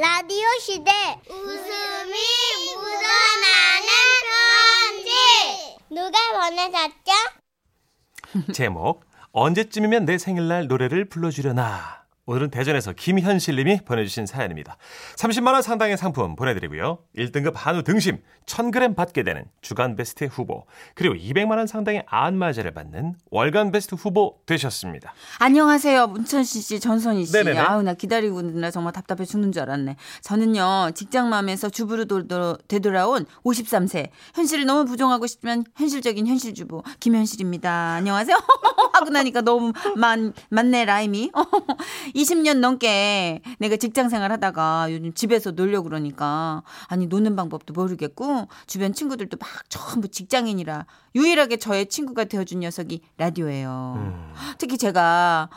라디오 시대. 웃음이 묻어나는 편지. 누가 보내셨죠? 제목 언제쯤이면 내 생일날 노래를 불러주려나 오늘은 대전에서 김현실 님이 보내주신 사연입니다. 30만 원 상당의 상품 보내드리고요. 1등급 한우 등심 1000g 받게 되는 주간 베스트 후보 그리고 200만 원 상당의 안마제를 받는 월간 베스트 후보 되셨습니다. 안녕하세요. 문천식 씨, 전선희 씨. 네네네. 아우, 나 기다리고 있느라 정말 답답해 죽는 줄 알았네. 저는요, 직장맘에서 주부로 돌도, 되돌아온 53세. 현실을 너무 부정하고 싶지만 현실적인 현실주부, 김현실입니다. 안녕하세요. 하고 나니까 너무 많, 많네, 라임이. 20년 넘게 내가 직장 생활 하다가 요즘 집에서 놀려고 그러니까, 아니, 노는 방법도 모르겠고, 주변 친구들도 막 전부 직장인이라 유일하게 저의 친구가 되어준 녀석이 라디오예요. 음. 특히 제가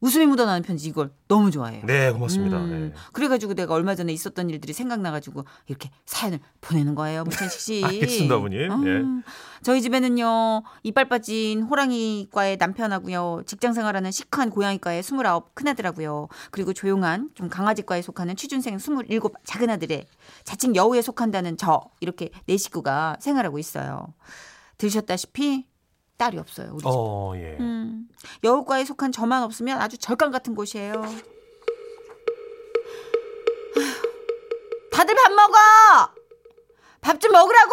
웃음이 묻어나는 편지 이걸 너무 좋아해요. 네 고맙습니다. 음, 네. 그래가지고 내가 얼마 전에 있었던 일들이 생각나가지고 이렇게 사연을 보내는 거예요, 문천식 씨. 알겠습니다, 어머님. 어, 예. 저희 집에는요 이빨 빠진 호랑이과의 남편하고요 직장 생활하는 시크한 고양이과의 29 큰아들하고요 그리고 조용한 좀 강아지과에 속하는 취준생 27 작은 아들의 자칭 여우에 속한다는 저 이렇게 네 식구가 생활하고 있어요. 들으셨다시피 딸이 없어요 우리 집. 어 예. 음, 여우과에 속한 저만 없으면 아주 절간 같은 곳이에요. 아휴, 다들 밥 먹어! 밥 좀 먹으라고!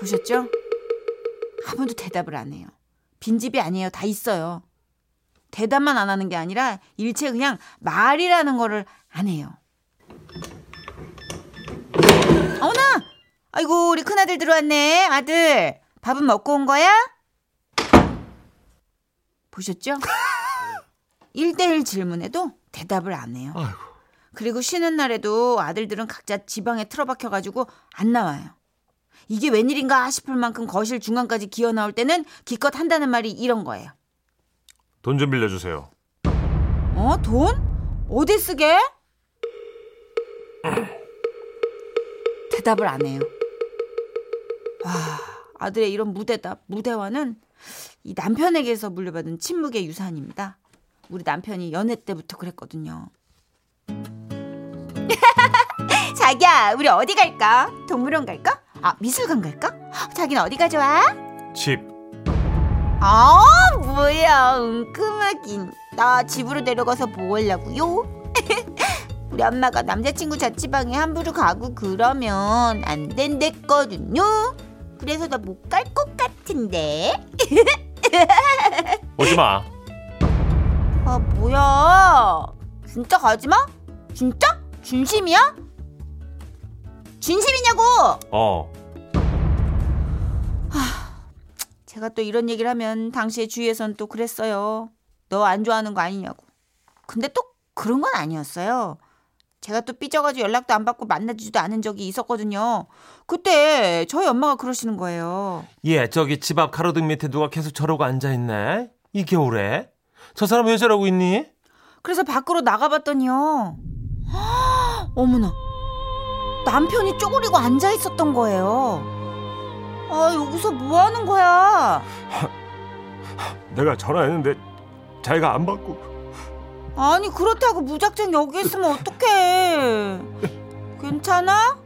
보셨죠? 아무도 대답을 안 해요. 빈집이 아니에요. 다 있어요. 대답만 안 하는 게 아니라 일체 그냥 말이라는 거를 안 해요. 어머나! 아이고, 우리 큰아들 들어왔네. 아들, 밥은 먹고 온 거야? 보셨죠? 1대1 질문에도 대답을 안 해요. 아이고. 그리고 쉬는 날에도 아들들은 각자 지방에 틀어박혀가지고 안 나와요. 이게 웬일인가 싶을 만큼 거실 중간까지 기어 나올 때는 기껏 한다는 말이 이런 거예요. 돈 좀 빌려주세요. 어? 돈? 어디 쓰게? 대답을 안 해요. 와, 아들의 이런 무대답, 무대화는 이 남편에게서 물려받은 침묵의 유산입니다. 우리 남편이 연애 때부터 그랬거든요. 자기야, 우리 어디 갈까? 동물원 갈까? 아, 미술관 갈까? 자기는 어디가 좋아? 집. 아, 뭐야, 은큼하긴. 나 집으로 데려가서 뭐 하려고요? 우리 엄마가 남자친구 자취방에 함부로 가고 그러면 안 된댔거든요. 그래서 나 못 갈 것 같은데. 오지 마. 아, 뭐야. 진짜 가지 마? 진짜? 진심이야? 진심이냐고! 어. 제가 또 이런 얘기를 하면 당시에 주위에선 또 그랬어요. 너 안 좋아하는 거 아니냐고. 근데 또 그런 건 아니었어요. 제가 또 삐져가지고 연락도 안 받고 만나지도 않은 적이 있었거든요. 그때 저희 엄마가 그러시는 거예요. 예, 저기 집 앞 가로등 밑에 누가 계속 저러고 앉아 있네. 이 겨울에. 저 사람 왜 저러고 있니? 그래서 밖으로 나가봤더니요. 어머나. 남편이 쪼그리고 앉아 있었던 거예요. 아, 여기서 뭐 하는 거야? 내가 전화했는데 자기가 안 받고. 아니 그렇다고 무작정 여기 있으면 어떡해? 괜찮아?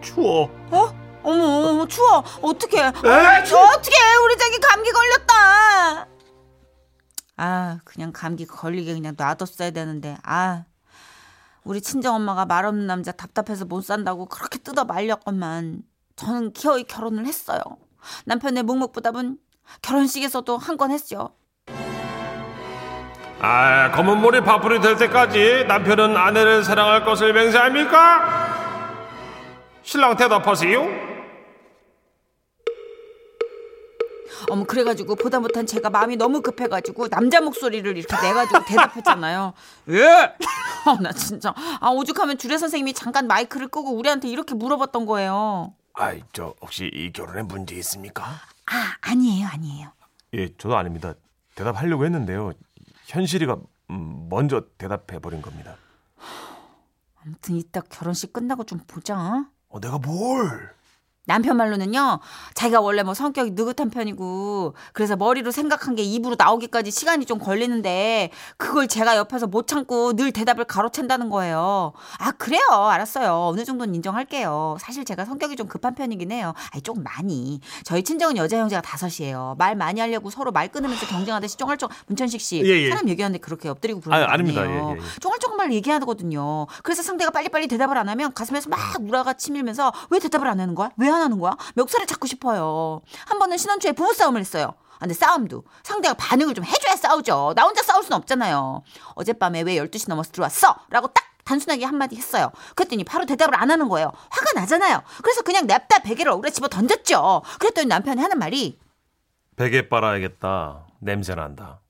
추워. 어? 어머 어머 추워. 어떡해? 어떡해? 우리 자기 감기 걸렸다. 아 그냥 감기 걸리게 그냥 놔뒀어야 되는데. 아 우리 친정엄마가 말 없는 남자 답답해서 못 산다고 그렇게 뜯어 말렸건만 저는 기어이 결혼을 했어요. 남편의 묵묵부답은 결혼식에서도 한 건 했죠 아, 검은 머리 파풀이 될 때까지 남편은 아내를 사랑할 것을 맹세합니까? 신랑 대답하세요. 어머 그래가지고 보다 못한 제가 마음이 너무 급해가지고 남자 목소리를 이렇게 내가지고 대답했잖아요. 예. 아, 나 진짜 아 오죽하면 주례 선생님이 잠깐 마이크를 끄고 우리한테 이렇게 물어봤던 거예요. 아이, 저 혹시 이 결혼에 문제 있습니까? 아 아니에요 아니에요. 예, 저도 아닙니다. 대답하려고 했는데요. 현실이가 음, 먼저 대답해 버린 겁니다. 아무튼 이따 결혼식 끝나고 좀 보자. 어, 내가 뭘? 남편 말로는요, 자기가 원래 뭐 성격이 느긋한 편이고, 그래서 머리로 생각한 게 입으로 나오기까지 시간이 좀 걸리는데, 그걸 제가 옆에서 못 참고 늘 대답을 가로챈다는 거예요. 아, 그래요. 알았어요. 어느 정도는 인정할게요. 사실 제가 성격이 좀 급한 편이긴 해요. 아니, 조금 많이. 저희 친정은 여자 형제가 다섯이에요. 말 많이 하려고 서로 말 끊으면서 경쟁하듯이 쫑알쫑, 문천식 씨. 예, 예. 사람 얘기하는데 그렇게 엎드리고 아유, 거 아닙니다. 예, 예, 예. 쫑알쫑 말 얘기하거든요. 그래서 상대가 빨리빨리 대답을 안 하면 가슴에서 막 우라가 치밀면서 왜 대답을 안 하는 거야? 왜안 하는 거야? 멱살을 잡고 싶어요. 한 번은 신혼초에 부부싸움을 했어요. 아, 근데 싸움도 상대가 반응을 좀 해줘야 싸우죠. 나 혼자 싸울 순 없잖아요. 어젯밤에 왜 12시 넘어서 들어왔어? 라고 딱 단순하게 한마디 했어요. 그랬더니 바로 대답을 안 하는 거예요. 화가 나잖아요. 그래서 그냥 냅다 베개를 오래 집어 던졌죠. 그랬더니 남편이 하는 말이 베개 빨아야겠다. 냄새 난다.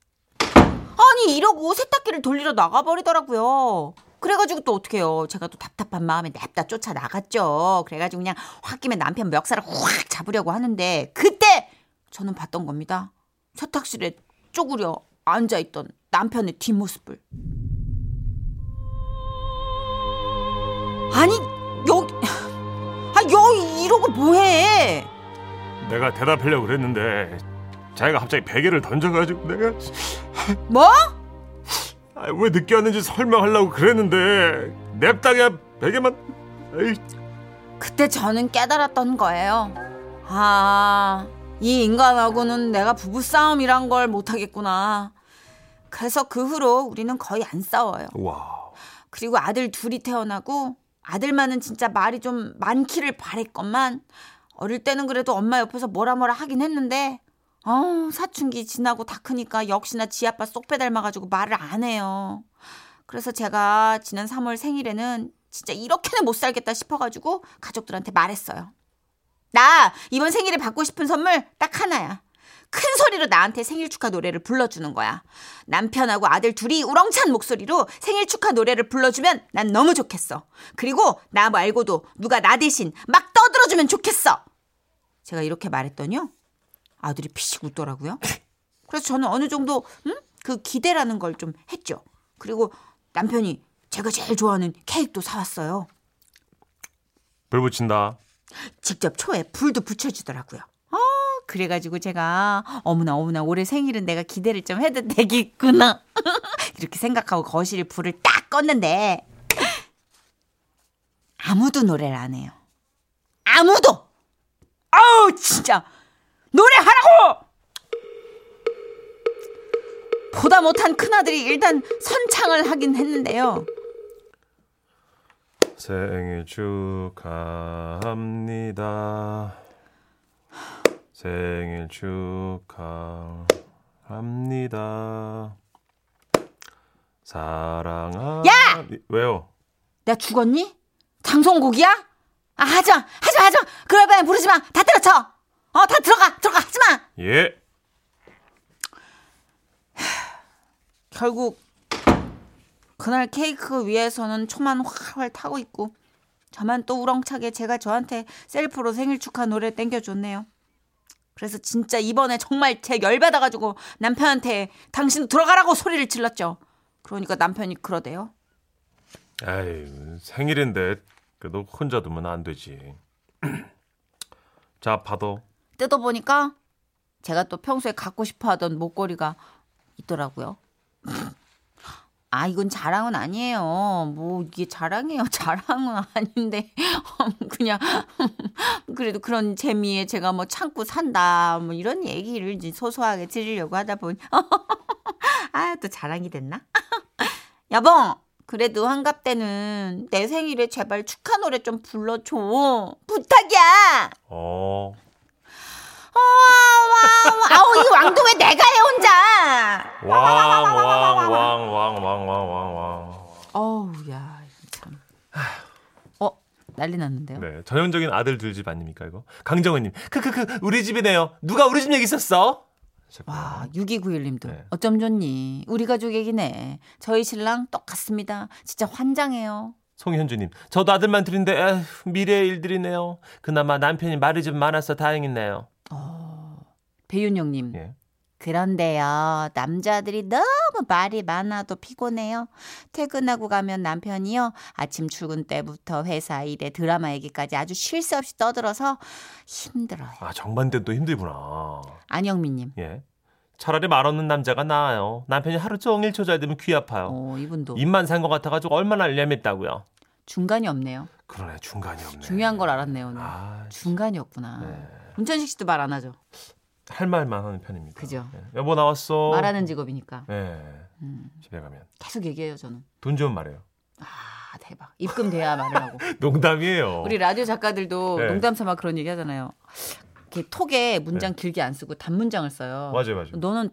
아니 이러고 세탁기를 돌리러 나가버리더라고요. 그래가지고 또 어떡해요. 제가 또 답답한 마음에 냅다 쫓아 나갔죠. 그래가지고 그냥 홧김에 남편 멱살을 확 잡으려고 하는데 그때 저는 봤던 겁니다. 세탁실에 쪼그려 앉아있던 남편의 뒷모습을. 아니 여기 아 여기 이러고 뭐해? 내가 대답하려고 그랬는데 자기가 갑자기 베개를 던져가지고 내가 뭐? 아, 왜 늦게 왔는지 설명하려고 그랬는데 냅다 그냥 베개만 에이, 그때 저는 깨달았던 거예요. 아, 이 인간하고는 내가 부부싸움이란 걸 못하겠구나. 그래서 그 후로 우리는 거의 안 싸워요. 와 그리고 아들 둘이 태어나고 아들만은 진짜 말이 좀 많기를 바랬건만 어릴 때는 그래도 엄마 옆에서 뭐라 뭐라 하긴 했는데 어 사춘기 지나고 다 크니까 역시나 지 아빠 쏙 빼 닮아가지고 말을 안 해요. 그래서 제가 지난 3월 생일에는 진짜 이렇게는 못 살겠다 싶어가지고 가족들한테 말했어요. 나 이번 생일에 받고 싶은 선물 딱 하나야. 큰 소리로 나한테 생일 축하 노래를 불러주는 거야. 남편하고 아들 둘이 우렁찬 목소리로 생일 축하 노래를 불러주면 난 너무 좋겠어. 그리고 나 말고도 누가 나 대신 막 떠들어주면 좋겠어. 제가 이렇게 말했더니요. 아들이 피식 웃더라고요. 그래서 저는 어느 정도 음? 그 기대라는 걸 좀 했죠. 그리고 남편이 제가 제일 좋아하는 케이크도 사왔어요. 불 붙인다. 직접 초에 불도 붙여주더라고요. 어, 그래가지고 제가 어머나 어머나 올해 생일은 내가 기대를 좀 해도 되겠구나 이렇게 생각하고 거실에 불을 딱 껐는데 아무도 노래를 안 해요. 아무도. 아우 진짜 노래하라고. 보다 못한 큰아들이 일단 선창을 하긴 했는데요. 생일 축하합니다. 생일 축하합니다. 사랑하. 야! 왜요? 내가 죽었니? 장송곡이야? 아, 하자, 하자, 하자. 그럴 바엔 부르지 마. 다 때려쳐. 어, 다 들어가, 들어가, 하지 마. 예. 결국 그날 케이크 위에서는 초만 활활 타고 있고 저만 또 우렁차게 제가 저한테 셀프로 생일 축하 노래 땡겨줬네요. 그래서 진짜 이번에 정말 제 열받아가지고 남편한테 당신 들어가라고 소리를 질렀죠. 그러니까 남편이 그러대요. 에이, 생일인데 그래도 혼자 두면 안 되지. 자, 받아. 뜯어보니까 제가 또 평소에 갖고 싶어 하던 목걸이가 있더라고요. 아, 이건 자랑은 아니에요. 뭐, 이게 자랑이에요. 자랑은 아닌데. 그냥, 그래도 그런 재미에 제가 뭐 참고 산다. 뭐 이런 얘기를 이제 소소하게 드리려고 하다 보니. 아, 또 자랑이 됐나? 여보, 그래도 한갑 때는 내 생일에 제발 축하 노래 좀 불러줘. 부탁이야! 어. 아우, 이 왕도 왜 내가 해, 혼자! 왕왕왕왕왕왕왕왕. 어우, 야, 참. 어, 난리 났는데요? 네, 전형적인 아들 둘집 아닙니까 이거? 강정은님, 크크크 우리 집이네요. 누가 우리 집 얘기 있었어? 와, 6291님도. 네. 어쩜 좋니? 우리 가족 얘기네. 저희 신랑 똑같습니다. 진짜 환장해요. 송현주님, 저도 아들만 둘인데 에휴, 미래의 일들이네요. 그나마 남편이 말이 좀 많아서 다행이네요. 배윤영님. 예. 그런데요, 남자들이 너무 말이 많아도 피곤해요. 퇴근하고 가면 남편이요, 아침 출근 때부터 회사 일에 드라마 얘기까지 아주 쉴 새 없이 떠들어서 힘들어요. 아, 정반대도 힘들구나. 안영민님, 예. 차라리 말 없는 남자가 나아요. 남편이 하루 종일 조잘되면 귀 아파요. 어, 이분도 입만 산 것 같아가지고 얼마나 얄밉다고요. 중간이 없네요. 그러네, 중간이 없네. 중요한 걸 알았네요, 오늘. 아, 중간이었구나. 네. 문천식 씨도 말 안 하죠. 할 말만 하는 편입니다. 그죠. 예. 여보 나왔어. 말하는 직업이니까. 예. 음, 집에 가면 계속 얘기해요, 저는. 돈 좀 말해요. 아, 대박. 입금 돼야 말을 하고. 농담이에요. 우리 라디오 작가들도 네. 농담 삼아 그런 얘기 하잖아요. 이렇게 톡에 문장 길게 안 쓰고 단문장을 써요. 맞아요, 맞아요. 너는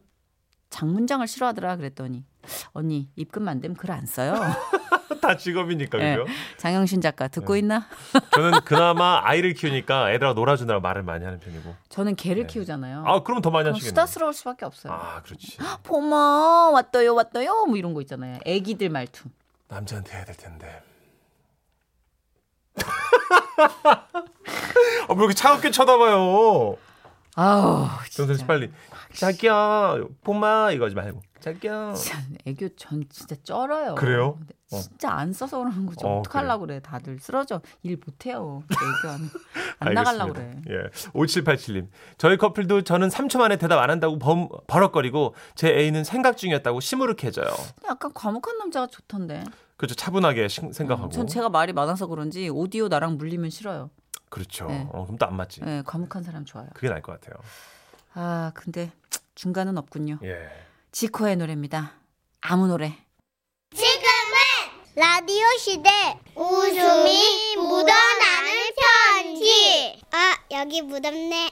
장문장을 싫어하더라 그랬더니 언니 입금 안 되면 글 안 써요. 다 직업이니까 네. 그죠? 장영신 작가 듣고 있나? 저는 그나마 아이를 키우니까 애들하고 놀아주느라 말을 많이 하는 편이고. 저는 개를 네. 키우잖아요. 아, 그럼 더 많이 그럼 하시겠네요. 수다스러울 수밖에 없어요. 아, 그렇지. 포마 왔어요 왔어요 뭐 이런 거 있잖아요. 애기들 말투. 남자한테 해야 될 텐데. 아, 왜 이렇게 차갑게 쳐다봐요? 아우 정선 씨. 빨리. 자기야, 뽀마 이거 하지 말고. 자기야. 참, 애교 전 진짜 쩔어요. 그래요? 어. 진짜 안 써서 그러는 거지. 어, 어떡하려고 그래. 다들 쓰러져. 일 못해요. 애교하면. 안 나가려고 그래. 예. 5787님. 저희 커플도 저는 3초 만에 대답 안 한다고 범, 버럭거리고 제 애인은 생각 중이었다고 시무룩해져요. 약간 과묵한 남자가 좋던데. 그렇죠. 차분하게 시- 생각하고. 전 제가 말이 많아서 그런지 오디오 나랑 물리면 싫어요. 그렇죠. 네. 어, 그럼 또 안 맞지. 네, 과묵한 사람 좋아요. 그게 나을 것 같아요. 아, 근데 중간은 없군요. 예. 지코의 노래입니다. 아무 노래. 지금은 라디오 시대 웃음이 묻어나는 편지. 아, 여기 묻었네.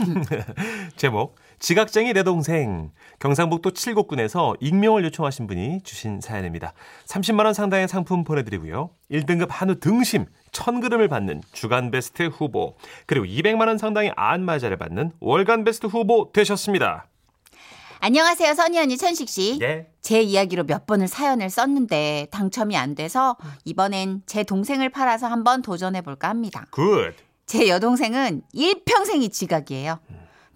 제목 지각쟁이 내 동생 경상북도 칠곡군에서 익명을 요청하신 분이 주신 사연입니다. 30만 원 상당의 상품 보내드리고요. 1등급 한우 등심 1000g을 받는 주간 베스트 후보 그리고 200만 원 상당의 안마자를 받는 월간 베스트 후보 되셨습니다. 안녕하세요, 선희 언니 천식 씨. 예. 제 이야기로 몇 번을 사연을 썼는데 당첨이 안 돼서 이번엔 제 동생을 팔아서 한번 도전해 볼까 합니다. 굿. 제 여동생은 일평생이 지각이에요.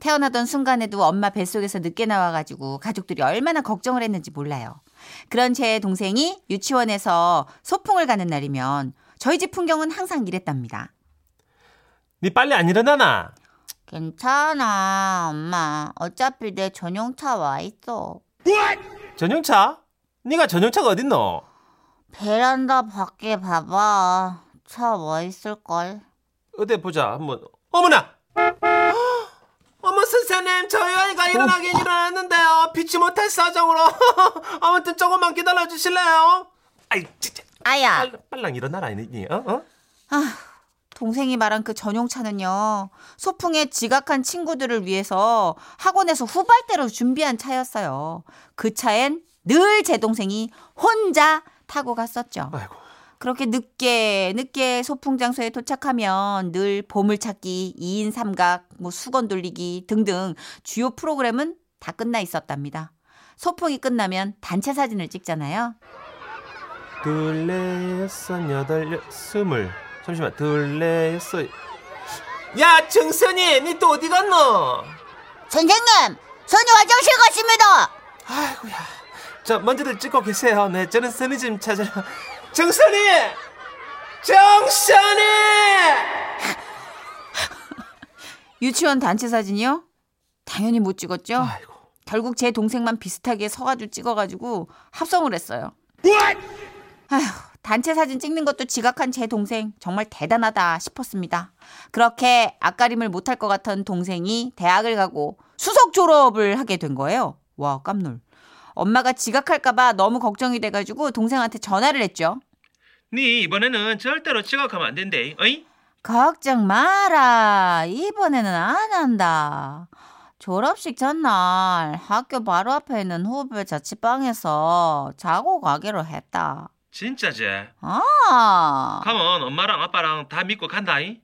태어나던 순간에도 엄마 뱃속에서 늦게 나와가지고 가족들이 얼마나 걱정을 했는지 몰라요. 그런 제 동생이 유치원에서 소풍을 가는 날이면 저희 집 풍경은 항상 이랬답니다. 니 빨리 안 일어나나? 괜찮아, 엄마. 어차피 내 전용차 와 있어. 전용차? 니가 전용차가 어딨노? 베란다 밖에 봐봐. 차 와 있을걸. 어디 보자 한번 어머나 어머 선생님 저희 아이가 일어나긴 일어났는데요 피치 못할 사정으로 아무튼 조금만 기다려 주실래요 아이 진짜 아야. 빨랑, 빨랑 일어나라 니 어? 어? 동생이 말한 그 전용차는요. 소풍에 지각한 친구들을 위해서 학원에서 후발대로 준비한 차였어요. 그 차엔 늘 제 동생이 혼자 타고 갔었죠. 아이고 그렇게 늦게 늦게 소풍 장소에 도착하면 늘 보물찾기, 2인 삼각, 뭐 수건 돌리기 등등 주요 프로그램은 다 끝나 있었답니다. 소풍이 끝나면 단체 사진을 찍잖아요. 둘레 여섯 여덟 여, 스물 잠시만 여섯 야 정선이 니 또 어디 갔노? 선생님, 선이 화장실 갔습니다. 아이고야. 자 먼저들 찍고 계세요. 네 저는 선이 좀 찾으러. 정선이 정선이 유치원 단체 사진이요? 당연히 못 찍었죠. 아이고. 결국 제 동생만 비슷하게 서가지고 찍어가지고 합성을 했어요. 아휴, 단체 사진 찍는 것도 지각한 제 동생 정말 대단하다 싶었습니다. 그렇게 앞가림을 못할 것 같은 동생이 대학을 가고 수석 졸업을 하게 된 거예요. 와 깜놀. 엄마가 지각할까봐 너무 걱정이 돼가지고 동생한테 전화를 했죠. 네 이번에는 절대로 지각하면 안 된대. 어이? 걱정 마라. 이번에는 안 한다. 졸업식 전날 학교 바로 앞에 있는 후배 자취방에서 자고 가기로 했다. 진짜지? 아. 가면 엄마랑 아빠랑 다 믿고 간다이.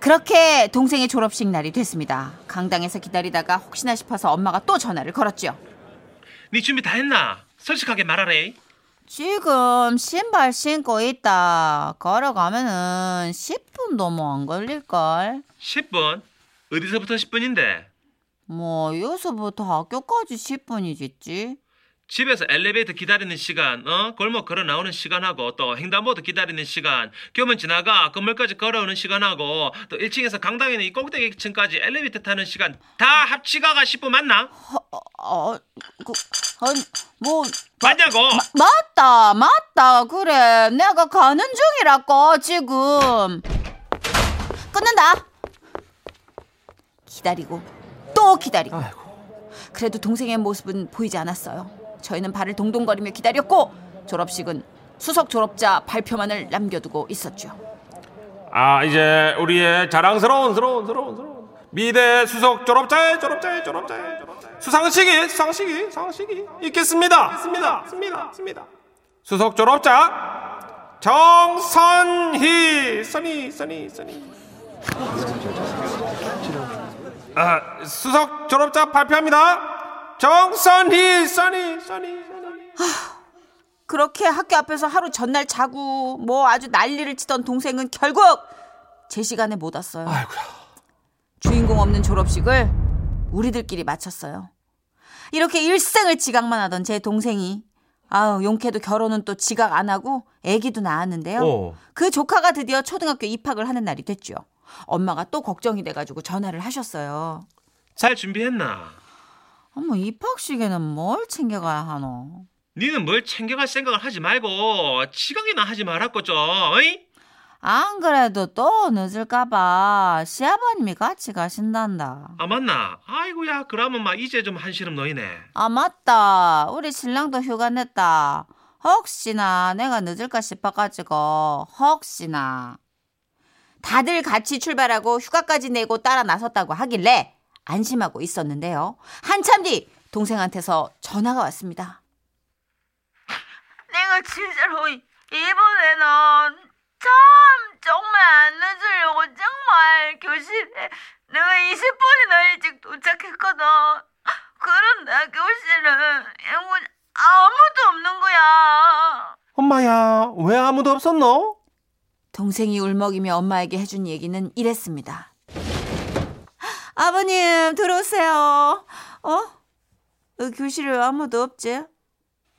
그렇게 동생의 졸업식 날이 됐습니다. 강당에서 기다리다가 혹시나 싶어서 엄마가 또 전화를 걸었죠. 네 준비 다 했나? 솔직하게 말하래. 지금 신발 신고 있다. 걸어가면은 10분도 뭐 안 걸릴걸. 10분? 어디서부터 10분인데? 뭐 여기서부터 학교까지 10분이겠지. 집에서 엘리베이터 기다리는 시간, 어? 골목 걸어 나오는 시간하고 또 횡단보도 기다리는 시간, 교문 지나가 건물까지 걸어오는 시간하고 또 1층에서 강당 있는 이 꼭대기 층까지 엘리베이터 타는 시간 다 합치가가 10분 맞나? 어, 그, 아니, 뭐 맞냐고? 맞다, 맞다. 그래, 내가 가는 중이라고 지금. 끊는다. 기다리고 또 기다리고. 아이고. 그래도 동생의 모습은 보이지 않았어요. 저희는 발을 동동거리며 기다렸고 졸업식은 수석 졸업자 발표만을 남겨두고 있었죠. 아 이제 우리의 자랑스러운 스러운 스러운 스러운 미대 수석 졸업자의 졸업자의 졸업자의 수상식이 수상식이 수상식이 있겠습니다. 있습니다. 있습니다. 있습니다. 수석 졸업자 정선희 선희 선희 선희 아 수석 졸업자 발표합니다. 정선희 선희 선희 선희 그렇게 학교 앞에서 하루 전날 자고 뭐 아주 난리를 치던 동생은 결국 제 시간에 못 왔어요. 아이고야. 주인공 없는 졸업식을 우리들끼리 마쳤어요. 이렇게 일생을 지각만 하던 제 동생이 아우 용케도 결혼은 또 지각 안 하고 아기도 낳았는데요. 어. 그 조카가 드디어 초등학교 입학을 하는 날이 됐죠. 엄마가 또 걱정이 돼가지고 전화를 하셨어요. 잘 준비했나? 어머 입학식에는 뭘 챙겨가야 하노? 니는 뭘 챙겨갈 생각을 하지 말고 지각이나 하지 말았고 좀 어이? 안 그래도 또 늦을까봐 시아버님이 같이 가신단다. 아 맞나? 아이고야 그러면 막 이제 좀 한시름 놓이네 아 맞다. 우리 신랑도 휴가 냈다. 혹시나 내가 늦을까 싶어가지고 혹시나 다들 같이 출발하고 휴가까지 내고 따라 나섰다고 하길래 안심하고 있었는데요. 한참 뒤 동생한테서 전화가 왔습니다. 내가 진짜로 이번에는 참 정말 안 늦으려고 정말 교실에 내가 20분이나 일찍 도착했거든. 그런데 교실은 아무도 없는 거야. 엄마야 왜 아무도 없었노? 동생이 울먹이며 엄마에게 해준 얘기는 이랬습니다. 아버님 들어오세요. 어? 어, 교실에 아무도 없지?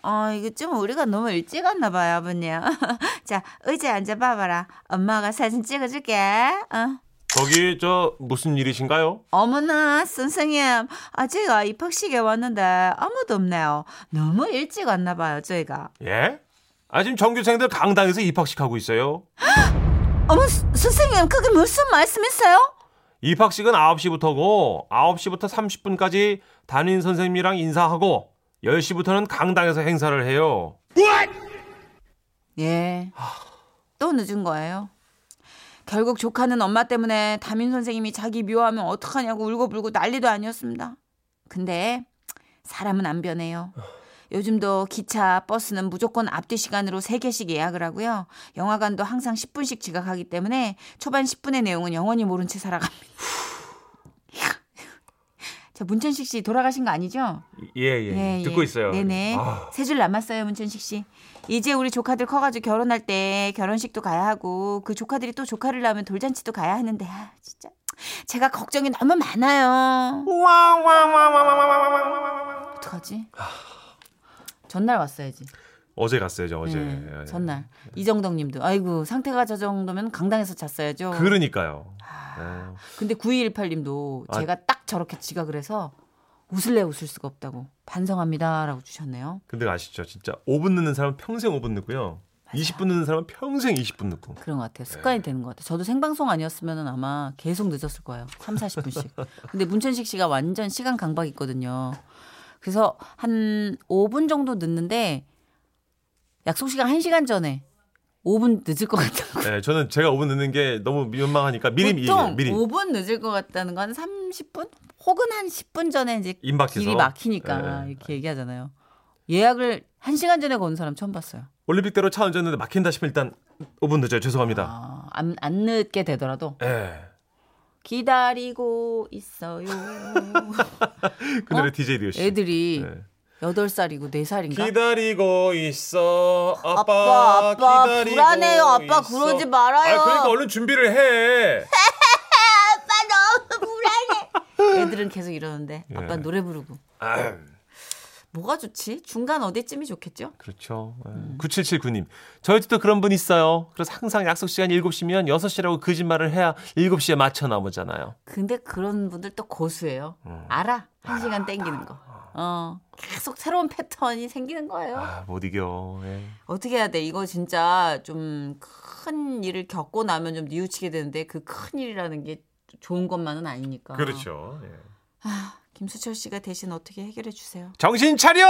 어, 이거 좀 우리가 너무 일찍 왔나 봐요, 아버님. 자, 의자에 앉아 봐봐라. 엄마가 사진 찍어줄게. 어. 거기 저 무슨 일이신가요? 어머나, 선생님. 아, 저희가 입학식에 왔는데 아무도 없네요. 너무 일찍 왔나 봐요, 저희가. 예? 아 지금 전교생들 강당에서 입학식 하고 있어요 어머, 스- 선생님, 그게 무슨 말씀이세요? 입학식은 9시부터고 9시부터 30분까지 담임 선생님이랑 인사하고 10시부터는 강당에서 행사를 해요 예. 또 늦은 거예요. 결국 조카는 엄마 때문에 담임 선생님이 자기 미워하면 어떡하냐고 울고불고 난리도 아니었습니다. 근데 사람은 안 변해요. 요즘도 기차, 버스는 무조건 앞뒤 시간으로 3개씩 예약을 하고요. 영화관도 항상 10분씩 지각하기 때문에 초반 10분의 내용은 영원히 모른 채 살아갑니다. 자, 문천식 씨 돌아가신 거 아니죠? 예예 듣고 있어요 네네. 아, 세줄 남았어요, 문천식 씨. 이제 우리 조카들 커가지고 결혼할 때 결혼식도 가야 하고 그 조카들이 또 조카를 낳으면 돌잔치도 가야 하는데 아, 진짜 제가 걱정이 너무 많아요. 어떡하지? 전날 왔어야지. 어제 갔어요 저 어제 네, 예. 전날 이정덕님도 아이고 상태가 저 정도면 강당에서 잤어야죠. 그러니까요 아, 예. 근데 9218님도 아. 제가 딱 저렇게 지각을 해서 웃을래 웃을 수가 없다고 반성합니다라고 주셨네요. 근데 아시죠 진짜 5분 늦는 사람은 평생 5분 늦고요 20분 늦는 사람은 평생 20분 늦고 그런 것 같아요. 습관이 되는 것 같아요. 저도 생방송 아니었으면 아마 계속 늦었을 거예요. 3, 40분씩. 근데 문천식 씨가 완전 시간 강박 있거든요. 그래서 한 5분 정도 늦는데 약속 시간 1시간 전에 5분 늦을 것 같다고. 예, 저는 제가 5분 늦는 게 너무 민망하니까 미리 보통 미리, 미리 5분 늦을 것 같다는 건 30분? 혹은 한 10분 전에 이제 임 막혀서 길이 막히니까 예. 이렇게 얘기하잖아요. 예약을 1시간 전에 거는 사람 처음 봤어요. 올림픽대로 차 얹었는데 막힌다 싶으면 일단 5분 늦어요 죄송합니다 아, 안, 안 늦게 되더라도 예. 기다리고 있어요. 그 노래 어? DJ 리오 씨 애들이 예. 여덟 살이고 네살인가 기다리고 있어 아빠, 아빠, 아빠, 기다리고 불안해요. 아빠, 있어. 그러지 말아요. 아, 그러니까 얼른 준비를 해 아빠 너무 불안해. 애들은 계속 이러는데 아빠 예. 노래 부르고. 아유, 뭐가 좋지? 중간 어디쯤이 좋겠죠? 그렇죠. 예. 음. 9779님. 저희 집도 그런 분 있어요. 그래서 항상 약속 시간 7시면 6시라고 거짓말을 해야 7시에 맞춰 나오잖아요. 근데 그런 분들 또 고수예요. 음. 알아. 한 시간 땡기는 거. 어. 계속 새로운 패턴이 생기는 거예요. 아, 못 이겨. 예. 어떻게 해야 돼? 이거 진짜 좀 큰 일을 겪고 나면 좀 뉘우치게 되는데 그 큰 일이라는 게 좋은 것만은 아니니까. 그렇죠. 예. 아, 김수철 씨가 대신 어떻게 해결해 주세요. 정신 차려!